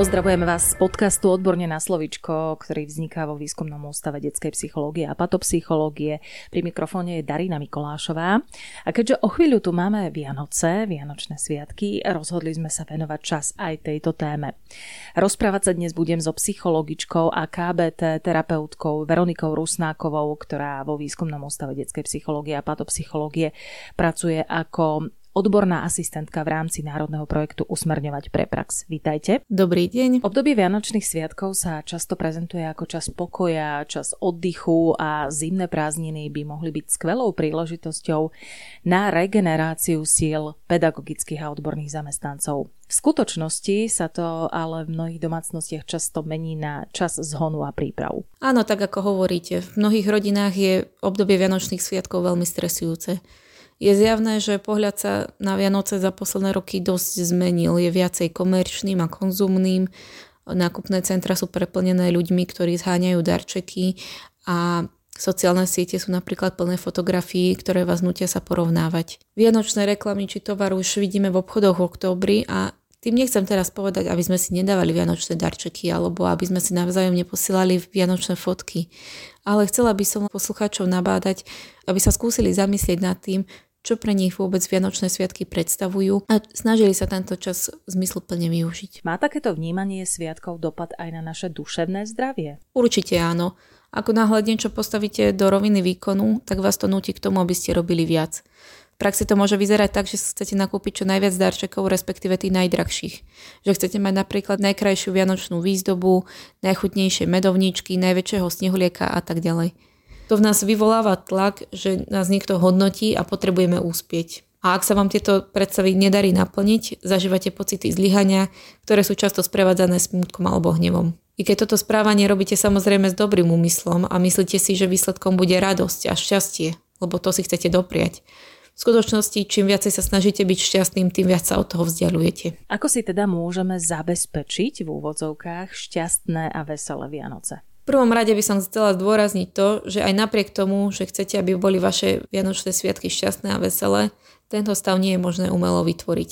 Pozdravujeme vás z podcastu Odborne na slovičko, ktorý vzniká vo Výskumnom ústave detskej psychológie a patopsychológie. Pri mikrofóne je Darina Mikolášová. A keďže o chvíľu tu máme Vianoce, Vianočné sviatky, rozhodli sme sa venovať čas aj tejto téme. Rozprávať sa dnes budem so psychologičkou a KBT terapeutkou Veronikou Rusnákovou, ktorá vo Výskumnom ústave detskej psychológie a patopsychológie pracuje ako odborná asistentka v rámci národného projektu Usmerňovať pre prax. Vítajte. Dobrý deň. Obdobie Vianočných sviatkov sa často prezentuje ako čas pokoja, čas oddychu a zimné prázdniny by mohli byť skvelou príležitosťou na regeneráciu síl pedagogických a odborných zamestnancov. V skutočnosti sa to ale v mnohých domácnostiach často mení na čas zhonu a príprav. Áno, tak ako hovoríte, v mnohých rodinách je obdobie Vianočných sviatkov veľmi stresujúce. Je zjavné, že pohľad sa na Vianoce za posledné roky dosť zmenil. Je viacej komerčným a konzumným. Nákupné centra sú preplnené ľuďmi, ktorí zháňajú darčeky a Sociálne siete sú napríklad plné fotografií, ktoré vás nutia sa porovnávať. Vianočné reklamy či tovar už vidíme v obchodoch v oktobri a tým nechcem teraz povedať, aby sme si nedávali vianočné darčeky alebo aby sme si navzájom neposielali vianočné fotky. Ale chcela by som poslucháčov nabádať, aby sa skúsili zamyslieť nad tým, čo pre nich vôbec Vianočné sviatky predstavujú a snažili sa tento čas zmysluplne využiť. Má takéto vnímanie sviatkov dopad aj na naše duševné zdravie? Určite áno. Ako náhle niečo postavíte do roviny výkonu, tak vás to nutí k tomu, aby ste robili viac. V praxi to môže vyzerať tak, že chcete nakúpiť čo najviac darčekov, respektíve tých najdrahších. Že chcete mať napríklad najkrajšiu vianočnú výzdobu, najchutnejšie medovníčky, najväčšieho snehulieka a tak ďalej. To v nás vyvoláva tlak, že nás niekto hodnotí a potrebujeme úspieť. A ak sa vám tieto predstavy nedarí naplniť, zažívate pocity zlyhania, ktoré sú často sprevádzané smutkom alebo hnevom. I keď toto správanie robíte samozrejme s dobrým úmyslom a myslíte si, že výsledkom bude radosť a šťastie, lebo to si chcete dopriať. V skutočnosti, čím viacej sa snažíte byť šťastným, tým viac sa od toho vzdialujete. Ako si teda môžeme zabezpečiť v úvodzovkách šťastné a veselé Vianoce? Prvom rade by som chcela zdôrazniť to, že aj napriek tomu, že chcete, aby boli vaše vianočné sviatky šťastné a veselé, tento stav nie je možné umelo vytvoriť.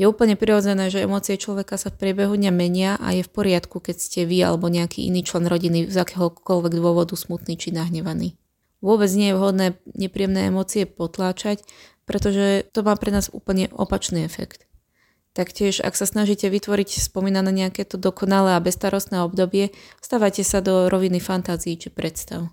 Je úplne prirodzené, že emócie človeka sa v priebehu dňa menia a je v poriadku, keď ste vy alebo nejaký iný člen rodiny z akéhokoľvek dôvodu smutný či nahnevaný. Vôbec nie je vhodné nepríjemné emócie potláčať, pretože to má pre nás úplne opačný efekt. Taktiež, ak sa snažíte vytvoriť spomínané nejaké to dokonalé a bestarostné obdobie, stávate sa do roviny fantázií či predstav.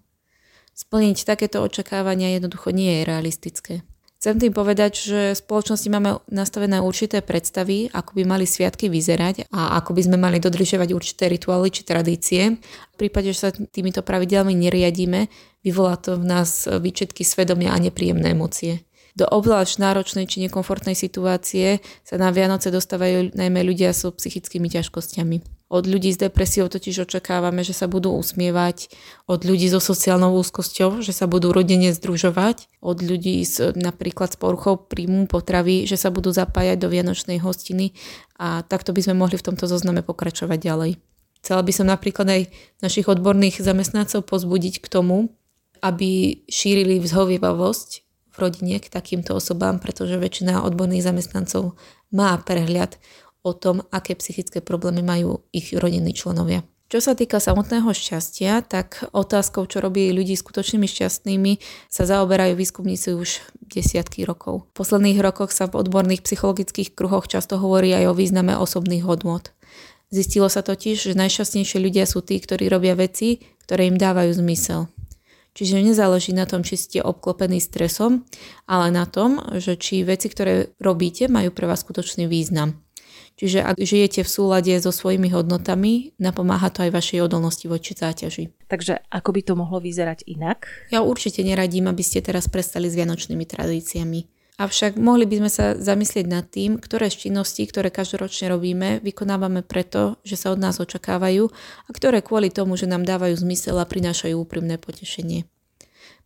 Splniť takéto očakávania jednoducho nie je realistické. Chcem tým povedať, že v spoločnosti máme nastavené určité predstavy, ako by mali sviatky vyzerať a ako by sme mali dodržiavať určité rituály či tradície. V prípade, že sa týmito pravidelmi neriadíme, vyvolá to v nás výčetky svedomia a nepríjemné emócie. Do obzvlášť náročnej či nekomfortnej situácie sa na Vianoce dostávajú najmä ľudia so psychickými ťažkosťami. Od ľudí s depresiou totiž očakávame, že sa budú usmievať, od ľudí so sociálnou úzkosťou, že sa budú rodene združovať, od ľudí s, napríklad s poruchou príjmu potravy, že sa budú zapájať do vianočnej hostiny a takto by sme mohli v tomto zozname pokračovať ďalej. Chcela by som napríklad aj našich odborných zamestnancov pozbudiť k tomu, aby šírili vzhovievavosť v rodine k takýmto osobám, pretože väčšina odborných zamestnancov má prehľad o tom, aké psychické problémy majú ich rodinní členovia. Čo sa týka samotného šťastia, tak otázkou, čo robí ľudí skutočnými šťastnými, sa zaoberajú výskumníci už desiatky rokov. V posledných rokoch sa v odborných psychologických kruhoch často hovorí aj o význame osobných hodnot. Zistilo sa totiž, že najšťastnejšie ľudia sú tí, ktorí robia veci, ktoré im dávajú zmysel. Čiže nezáleží na tom, či ste obklopení stresom, ale na tom, že či veci, ktoré robíte, majú pre vás skutočný význam. Čiže ak žijete v súlade so svojimi hodnotami, napomáha to aj vašej odolnosti voči záťaži. Takže ako by to mohlo vyzerať inak? Ja určite neradím, aby ste teraz prestali s vianočnými tradíciami. Avšak mohli by sme sa zamyslieť nad tým, ktoré z činností, ktoré každoročne robíme, vykonávame preto, že sa od nás očakávajú a ktoré kvôli tomu, že nám dávajú zmysel a prinášajú úprimné potešenie.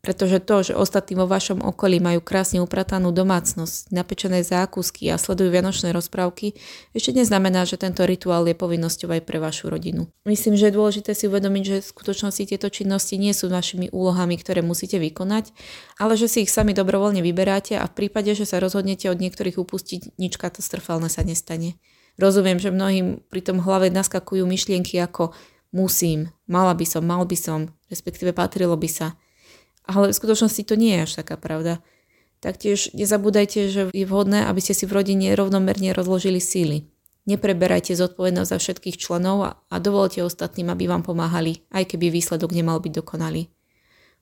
Pretože to, že ostatní vo vašom okolí majú krásne upratanú domácnosť, napečené zákusky a sledujú vianočné rozprávky, ešte neznamená, že tento rituál je povinnosťou aj pre vašu rodinu. Myslím, že je dôležité si uvedomiť, že v skutočnosti tieto činnosti nie sú vašimi úlohami, ktoré musíte vykonať, ale že si ich sami dobrovoľne vyberáte a v prípade, že sa rozhodnete od niektorých upustiť, nič katastrofálne sa nestane. Rozumiem, že mnohým pri tom hlave naskakujú myšlienky ako musím, mala by som, mal by som, respektíve patrilo by sa – ale v skutočnosti to nie je až taká pravda. Taktiež nezabúdajte, že je vhodné, aby ste si v rodine rovnomerne rozložili síly. Nepreberajte zodpovednosť za všetkých členov a dovolte ostatným, aby vám pomáhali, aj keby výsledok nemal byť dokonalý.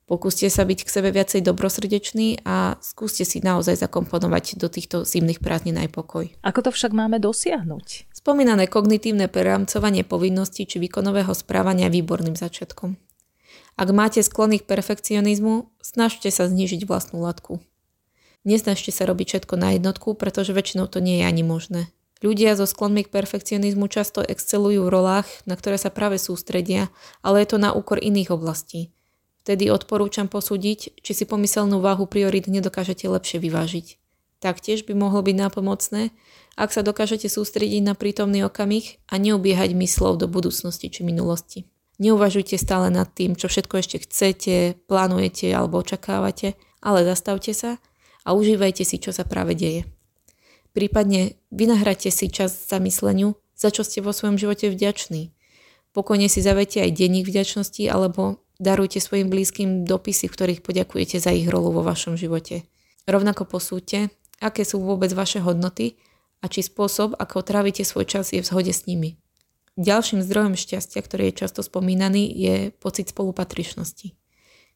Pokúste sa byť k sebe viacej dobrosrdeční a skúste si naozaj zakomponovať do týchto zimných prázdnin aj pokoj. Ako to však máme dosiahnuť? Spomínané kognitívne prerámcovanie povinností či výkonového správania je výborným začiatkom. Ak máte sklony k perfekcionizmu, snažte sa znížiť vlastnú latku. Nesnažte sa robiť všetko na jednotku, pretože väčšinou to nie je ani možné. Ľudia so sklonmi k perfekcionizmu často excelujú v rolách, na ktoré sa práve sústredia, ale je to na úkor iných oblastí. Vtedy odporúčam posúdiť, či si pomyselnú váhu priorit nedokážete lepšie vyvážiť. Taktiež by mohlo byť nápomocné, ak sa dokážete sústrediť na prítomný okamih a neubiehať myslov do budúcnosti či minulosti. Neuvažujte stále nad tým, čo všetko ešte chcete, plánujete alebo očakávate, ale zastavte sa a užívajte si, čo sa práve deje. Prípadne vynahradte si čas zamysleniu, za čo ste vo svojom živote vďační. Pokojne si zavete aj denník vďačnosti alebo darujte svojim blízkym dopisy, v ktorých poďakujete za ich rolu vo vašom živote. Rovnako posúďte, aké sú vôbec vaše hodnoty a či spôsob, ako trávite svoj čas, je v zhode s nimi. Ďalším zdrojom šťastia, ktorý je často spomínaný, je pocit spolupatričnosti.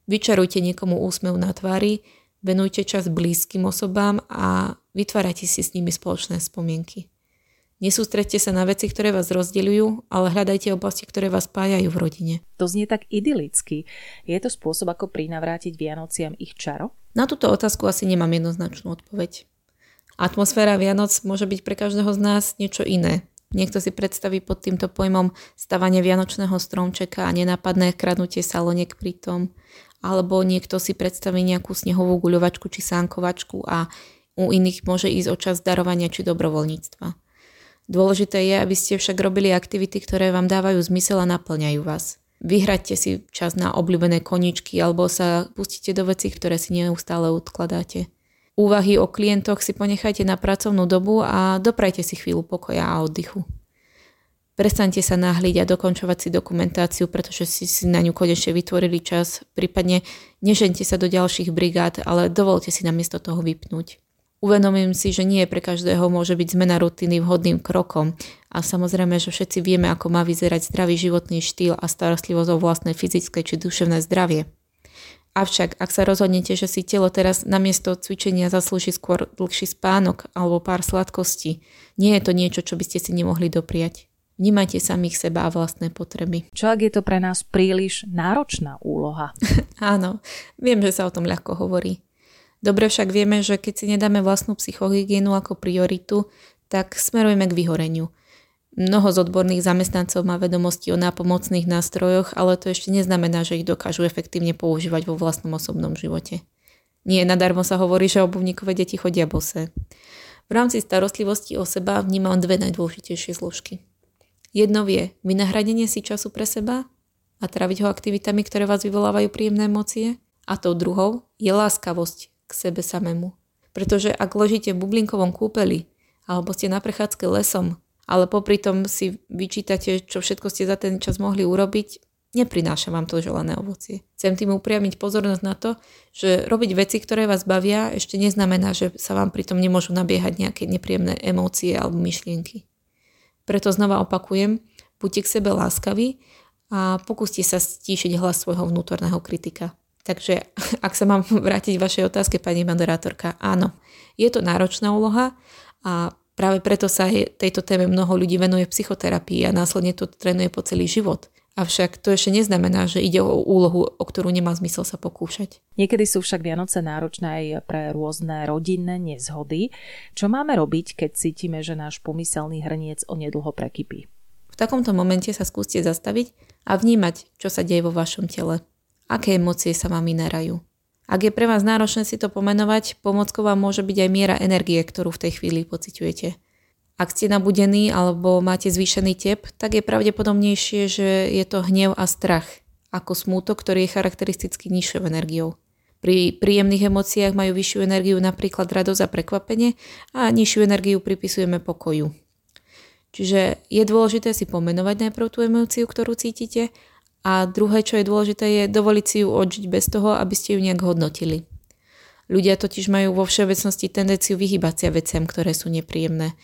Vyčarujte niekomu úsmev na tvári, venujte čas blízkym osobám a vytvárajte si s nimi spoločné spomienky. Nesústredte sa na veci, ktoré vás rozdeľujú, ale hľadajte oblasti, ktoré vás spájajú v rodine. To znie tak idylicky. Je to spôsob, ako prinavrátiť Vianociam ich čaro? Na túto otázku asi nemám jednoznačnú odpoveď. Atmosféra Vianoc môže byť pre každého z nás niečo iné. Niekto si predstaví pod týmto pojmom stavanie vianočného stromčeka a nenápadné kradnutie saloniek pri tom. Alebo niekto si predstaví nejakú snehovú guľovačku či sánkovačku a u iných môže ísť o čas darovania či dobrovoľníctva. Dôležité je, aby ste však robili aktivity, ktoré vám dávajú zmysel a naplňajú vás. Vyhraďte si čas na obľúbené koničky alebo sa pustíte do vecí, ktoré si neustále odkladáte. Úvahy o klientoch si ponechajte na pracovnú dobu a doprajte si chvíľu pokoja a oddychu. Prestaňte sa náhliť a dokončovať si dokumentáciu, pretože si si na ňu konečne vytvorili čas, prípadne nežente sa do ďalších brigád, ale dovolte si namiesto toho vypnúť. Uvedomím si, že nie pre každého môže byť zmena rutiny vhodným krokom a samozrejme, že všetci vieme, ako má vyzerať zdravý životný štýl a starostlivosť o vlastné fyzické či duševné zdravie. Avšak, ak sa rozhodnete, že si telo teraz namiesto cvičenia zaslúži skôr dlhší spánok alebo pár sladkostí, nie je to niečo, čo by ste si nemohli dopriať. Vnímajte samých seba a vlastné potreby. Čo ak je to pre nás príliš náročná úloha? Áno, viem, že sa o tom ľahko hovorí. Dobre však vieme, že keď si nedáme vlastnú psychohygienu ako prioritu, tak smerujeme k vyhoreniu – Mnoho z odborných zamestnancov má vedomosti o nápomocných nástrojoch, ale to ešte neznamená, že ich dokážu efektívne používať vo vlastnom osobnom živote. Nie nadarmo sa hovorí, že obuvníkové deti chodia bose. V rámci starostlivosti o seba vnímam dve najdôležitejšie zložky. Jedno je vynahradenie si času pre seba a tráviť ho aktivitami, ktoré vás vyvolávajú príjemné emócie. A tou druhou je láskavosť k sebe samému. Pretože ak ložíte v bublinkovom kúpeli alebo ste na prechádzke lesom ale popri tom si vyčítate, čo všetko ste za ten čas mohli urobiť, neprináša vám to želané ovocie. Chcem tým upriamiť pozornosť na to, že robiť veci, ktoré vás bavia, ešte neznamená, že sa vám pritom nemôžu nabiehať nejaké nepríjemné emócie alebo myšlienky. Preto znova opakujem, buďte k sebe láskaví a pokúste sa stíšiť hlas svojho vnútorného kritika. Takže ak sa mám vrátiť vašej otázke, pani moderátorka, áno, je to náročná úloha a Práve preto sa tejto téme mnoho ľudí venuje psychoterapii a následne to trénuje po celý život. Avšak to ešte neznamená, že ide o úlohu, o ktorú nemá zmysel sa pokúšať. Niekedy sú však Vianoce náročné aj pre rôzne rodinné nezhody. Čo máme robiť, keď cítime, že náš pomyselný hrniec onedlho prekypí? V takomto momente sa skúste zastaviť a vnímať, čo sa deje vo vašom tele. Aké emócie sa vám vynerajú. Ak je pre vás náročné si to pomenovať, pomockou vám môže byť aj miera energie, ktorú v tej chvíli pociťujete. Ak ste nabudení alebo máte zvýšený tep, tak je pravdepodobnejšie, že je to hnev a strach, ako smútok, ktorý je charakteristicky nižšou energiou. Pri príjemných emóciách majú vyššiu energiu napríklad radosť a prekvapenie a nižšiu energiu pripisujeme pokoju. Čiže je dôležité si pomenovať najprv tú emóciu, ktorú cítite a druhé, čo je dôležité, je dovoliť si ju odžiť bez toho, aby ste ju nejak hodnotili. Ľudia totiž majú vo všeobecnosti tendenciu vyhybať sa veciam, ktoré sú nepríjemné.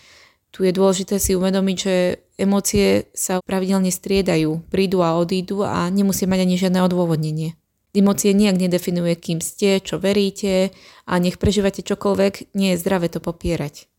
Tu je dôležité si uvedomiť, že emócie sa pravidelne striedajú, prídu a odídu a nemusí mať ani žiadne odôvodnenie. Emócie nejak nedefinuje, kým ste, čo veríte a nech prežívate čokoľvek, nie je zdravé to popierať.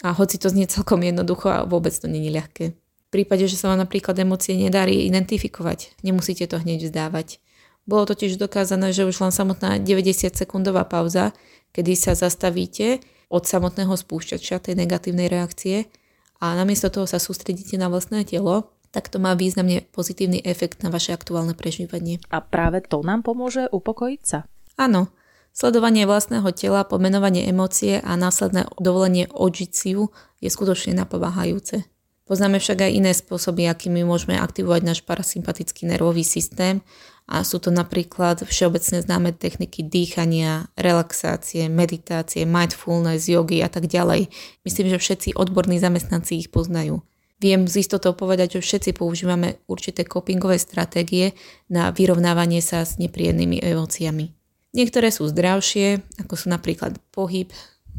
A hoci to znie celkom jednoducho a vôbec to není ľahké. Prípade, že sa vám napríklad emócie nedarí identifikovať, nemusíte to hneď vzdávať. Bolo totiž dokázané, že už len samotná 90 sekundová pauza, kedy sa zastavíte od samotného spúšťača tej negatívnej reakcie a namiesto toho sa sústredíte na vlastné telo, tak to má významne pozitívny efekt na vaše aktuálne prežívanie. A práve to nám pomôže upokojiť sa? Áno, Sledovanie vlastného tela, pomenovanie emócie a následné dovolenie odžiť si ju je skutočne napováhajúce. Poznáme však aj iné spôsoby, akými môžeme aktivovať náš parasympatický nervový systém a sú to napríklad všeobecne známe techniky dýchania, relaxácie, meditácie, mindfulness, jogy a tak ďalej. Myslím, že všetci odborní zamestnanci ich poznajú. Viem z istotou povedať, že všetci používame určité copingové stratégie na vyrovnávanie sa s nepríjemnými emóciami. Niektoré sú zdravšie, ako sú napríklad pohyb,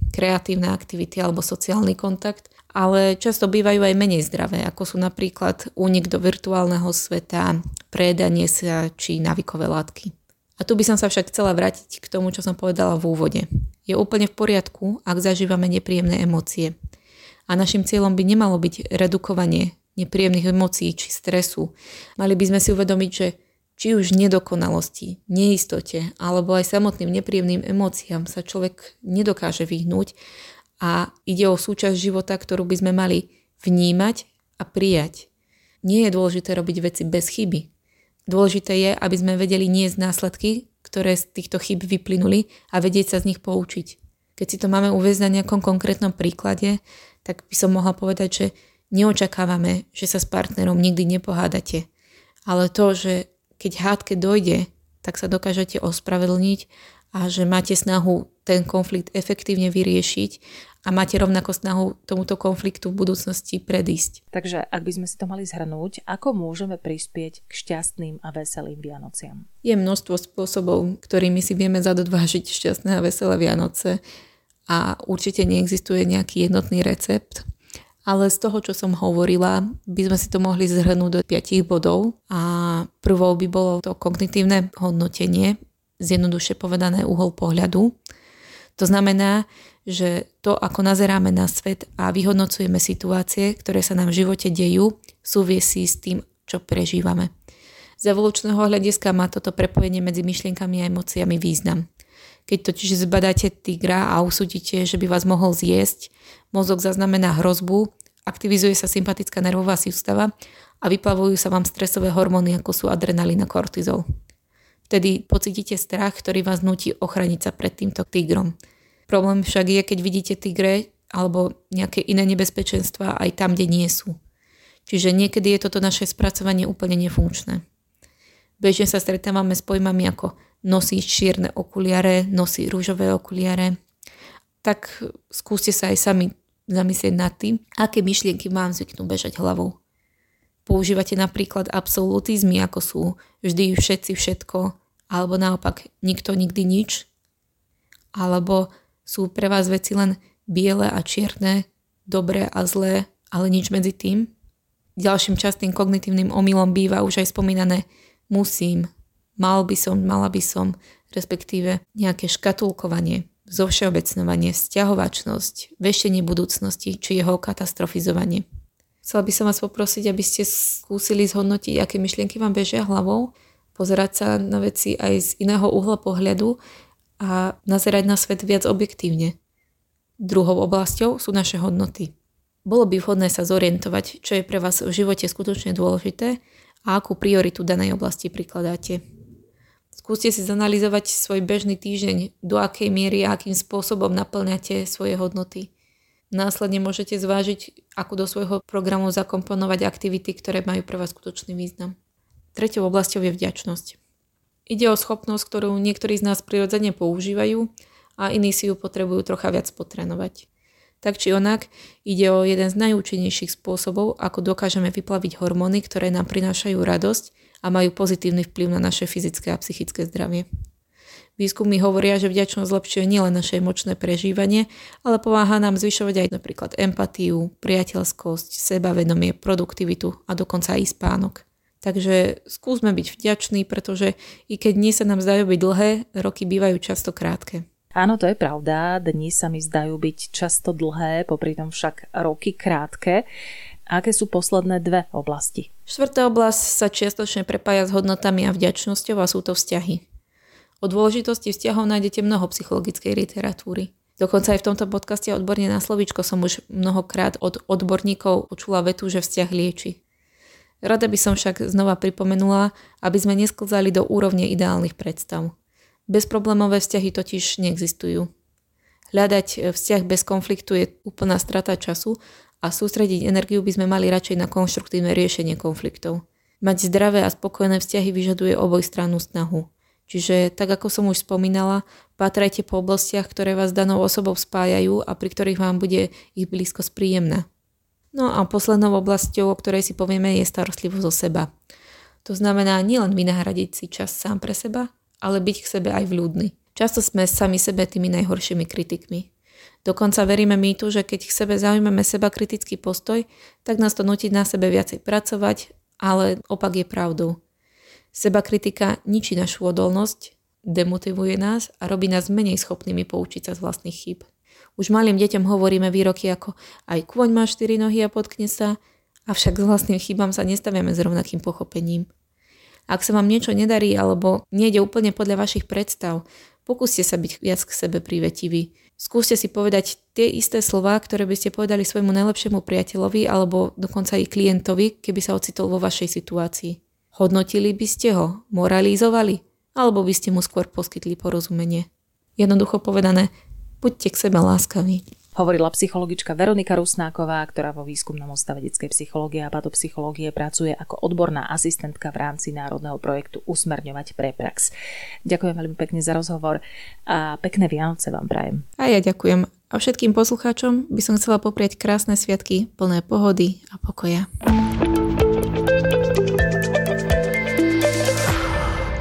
kreatívne aktivity alebo sociálny kontakt, ale často bývajú aj menej zdravé, ako sú napríklad únik do virtuálneho sveta, prejedanie sa či navykové látky. A tu by som sa však chcela vrátiť k tomu, čo som povedala v úvode. Je úplne v poriadku, ak zažívame nepríjemné emócie. A našim cieľom by nemalo byť redukovanie nepríjemných emócií či stresu. Mali by sme si uvedomiť, že či už nedokonalosti, neistote alebo aj samotným nepríjemným emóciám sa človek nedokáže vyhnúť a ide o súčasť života, ktorú by sme mali vnímať a prijať. Nie je dôležité robiť veci bez chyby. Dôležité je, aby sme vedeli niesť následky, ktoré z týchto chyb vyplynuli a vedieť sa z nich poučiť. Keď si to máme uvieť na nejakom konkrétnom príklade, tak by som mohla povedať, že neočakávame, že sa s partnerom nikdy nepohádate. Ale to, že keď hádke dojde, tak sa dokážete ospravedlniť a že máte snahu ten konflikt efektívne vyriešiť a máte rovnako snahu tomuto konfliktu v budúcnosti predísť. Takže ak by sme si to mali zhrnúť, ako môžeme prispieť k šťastným a veselým Vianociam? Je množstvo spôsobov, ktorými si vieme zadodvážiť šťastné a veselé Vianoce a určite neexistuje nejaký jednotný recept, ale z toho, čo som hovorila, by sme si to mohli zhrnúť do 5 bodov a prvou by bolo to kognitívne hodnotenie, zjednoduše povedané uhol pohľadu. To znamená, že to, ako nazeráme na svet a vyhodnocujeme situácie, ktoré sa nám v živote dejú, súvisí s tým, čo prežívame. Z evolučného hľadiska má toto prepojenie medzi myšlienkami a emóciami význam. Keď totiž zbadáte tigra a usúdite, že by vás mohol zjesť, mozog zaznamená hrozbu, aktivizuje sa sympatická nervová sústava a vyplavujú sa vám stresové hormóny, ako sú adrenalín a kortizol. Vtedy pocítite strach, ktorý vás nutí ochraniť sa pred týmto tigrom. Problém však je, keď vidíte tigre alebo nejaké iné nebezpečenstva aj tam, kde nie sú. Čiže niekedy je toto naše spracovanie úplne nefunkčné. Bežne sa stretávame s pojmami ako nosí čierne okuliare, nosí rúžové okuliare. Tak skúste sa aj sami zamyslieť nad tým, aké myšlienky vám zvyknú bežať hlavou. Používate napríklad absolutizmy, ako sú vždy všetci všetko, alebo naopak nikto nikdy nič? Alebo sú pre vás veci len biele a čierne, dobré a zlé, ale nič medzi tým? Ďalším častým kognitívnym omylom býva už aj spomínané musím, mal by som, mala by som, respektíve nejaké škatulkovanie, zovšeobecňovanie, vzťahovačnosť, veštenie budúcnosti či jeho katastrofizovanie. Chcela by som vás poprosiť, aby ste skúsili zhodnotiť, aké myšlienky vám bežia hlavou pozerať sa na veci aj z iného uhla pohľadu a nazerať na svet viac objektívne. Druhou oblasťou sú naše hodnoty. Bolo by vhodné sa zorientovať, čo je pre vás v živote skutočne dôležité a akú prioritu danej oblasti prikladáte. Skúste si zanalizovať svoj bežný týždeň, do akej miery a akým spôsobom naplňate svoje hodnoty. Následne môžete zvážiť, ako do svojho programu zakomponovať aktivity, ktoré majú pre vás skutočný význam. Tretou oblasťou je vďačnosť. Ide o schopnosť, ktorú niektorí z nás prirodzene používajú a iní si ju potrebujú trocha viac potrénovať. Tak či onak, ide o jeden z najúčinnejších spôsobov, ako dokážeme vyplaviť hormóny, ktoré nám prinášajú radosť a majú pozitívny vplyv na naše fyzické a psychické zdravie. Výskumy hovoria, že vďačnosť zlepšuje nielen naše emočné prežívanie, ale pomáha nám zvyšovať aj napríklad empatiu, priateľskosť, sebavedomie, produktivitu a dokonca aj spánok. Takže skúsme byť vďační, pretože i keď dni sa nám zdajú byť dlhé, roky bývajú často krátke. Áno, to je pravda. Dni sa mi zdajú byť často dlhé, popri tom však roky krátke. Aké sú posledné dve oblasti? Štvrtá oblasť sa čiastočne prepája s hodnotami a vďačnosťou a sú to vzťahy. O dôležitosti vzťahov nájdete mnoho psychologickej literatúry. Dokonca aj v tomto podcaste odborne na slovíčko som už mnohokrát od odborníkov počula vetu, že vzťah lieči. Rada by som však znova pripomenula, aby sme nesklzali do úrovne ideálnych predstav. Bezproblémové vzťahy totiž neexistujú. Hľadať vzťah bez konfliktu je úplná strata času a sústrediť energiu by sme mali radšej na konštruktívne riešenie konfliktov. Mať zdravé a spokojné vzťahy vyžaduje obojstrannú snahu. Čiže, tak ako som už spomínala, pátrajte po oblastiach, ktoré vás danou osobou spájajú a pri ktorých vám bude ich blízko spríjemná. No a poslednou oblasťou, o ktorej si povieme, je starostlivosť o seba. To znamená nielen vynahradiť si čas sám pre seba, ale byť k sebe aj vľúdny. Často sme sami sebe tými najhoršími kritikmi. Dokonca veríme mýtu, že keď k sebe zaujmeme seba kritický postoj, tak nás to nutí na sebe viacej pracovať, ale opak je pravdou. Seba kritika ničí našu odolnosť, demotivuje nás a robí nás menej schopnými poučiť sa z vlastných chýb. Už malým deťom hovoríme výroky ako aj kôň má štyri nohy a potkne sa, avšak s vlastným chybám sa nestaviame s rovnakým pochopením. Ak sa vám niečo nedarí alebo nejde úplne podľa vašich predstav, pokúste sa byť viac k sebe prívetiví. Skúste si povedať tie isté slová, ktoré by ste povedali svojmu najlepšiemu priateľovi alebo dokonca i klientovi, keby sa ocitol vo vašej situácii. Hodnotili by ste ho, moralizovali, alebo by ste mu skôr poskytli porozumenie. Jednoducho povedané, buďte k sebe láskaví hovorila psychologička Veronika Rusnáková, ktorá vo výskumnom ústave detskej psychológie a patopsychológie pracuje ako odborná asistentka v rámci národného projektu Usmerňovať pre prax. Ďakujem veľmi pekne za rozhovor a pekné Vianoce vám prajem. A ja ďakujem. A všetkým poslucháčom by som chcela poprieť krásne sviatky plné pohody a pokoja.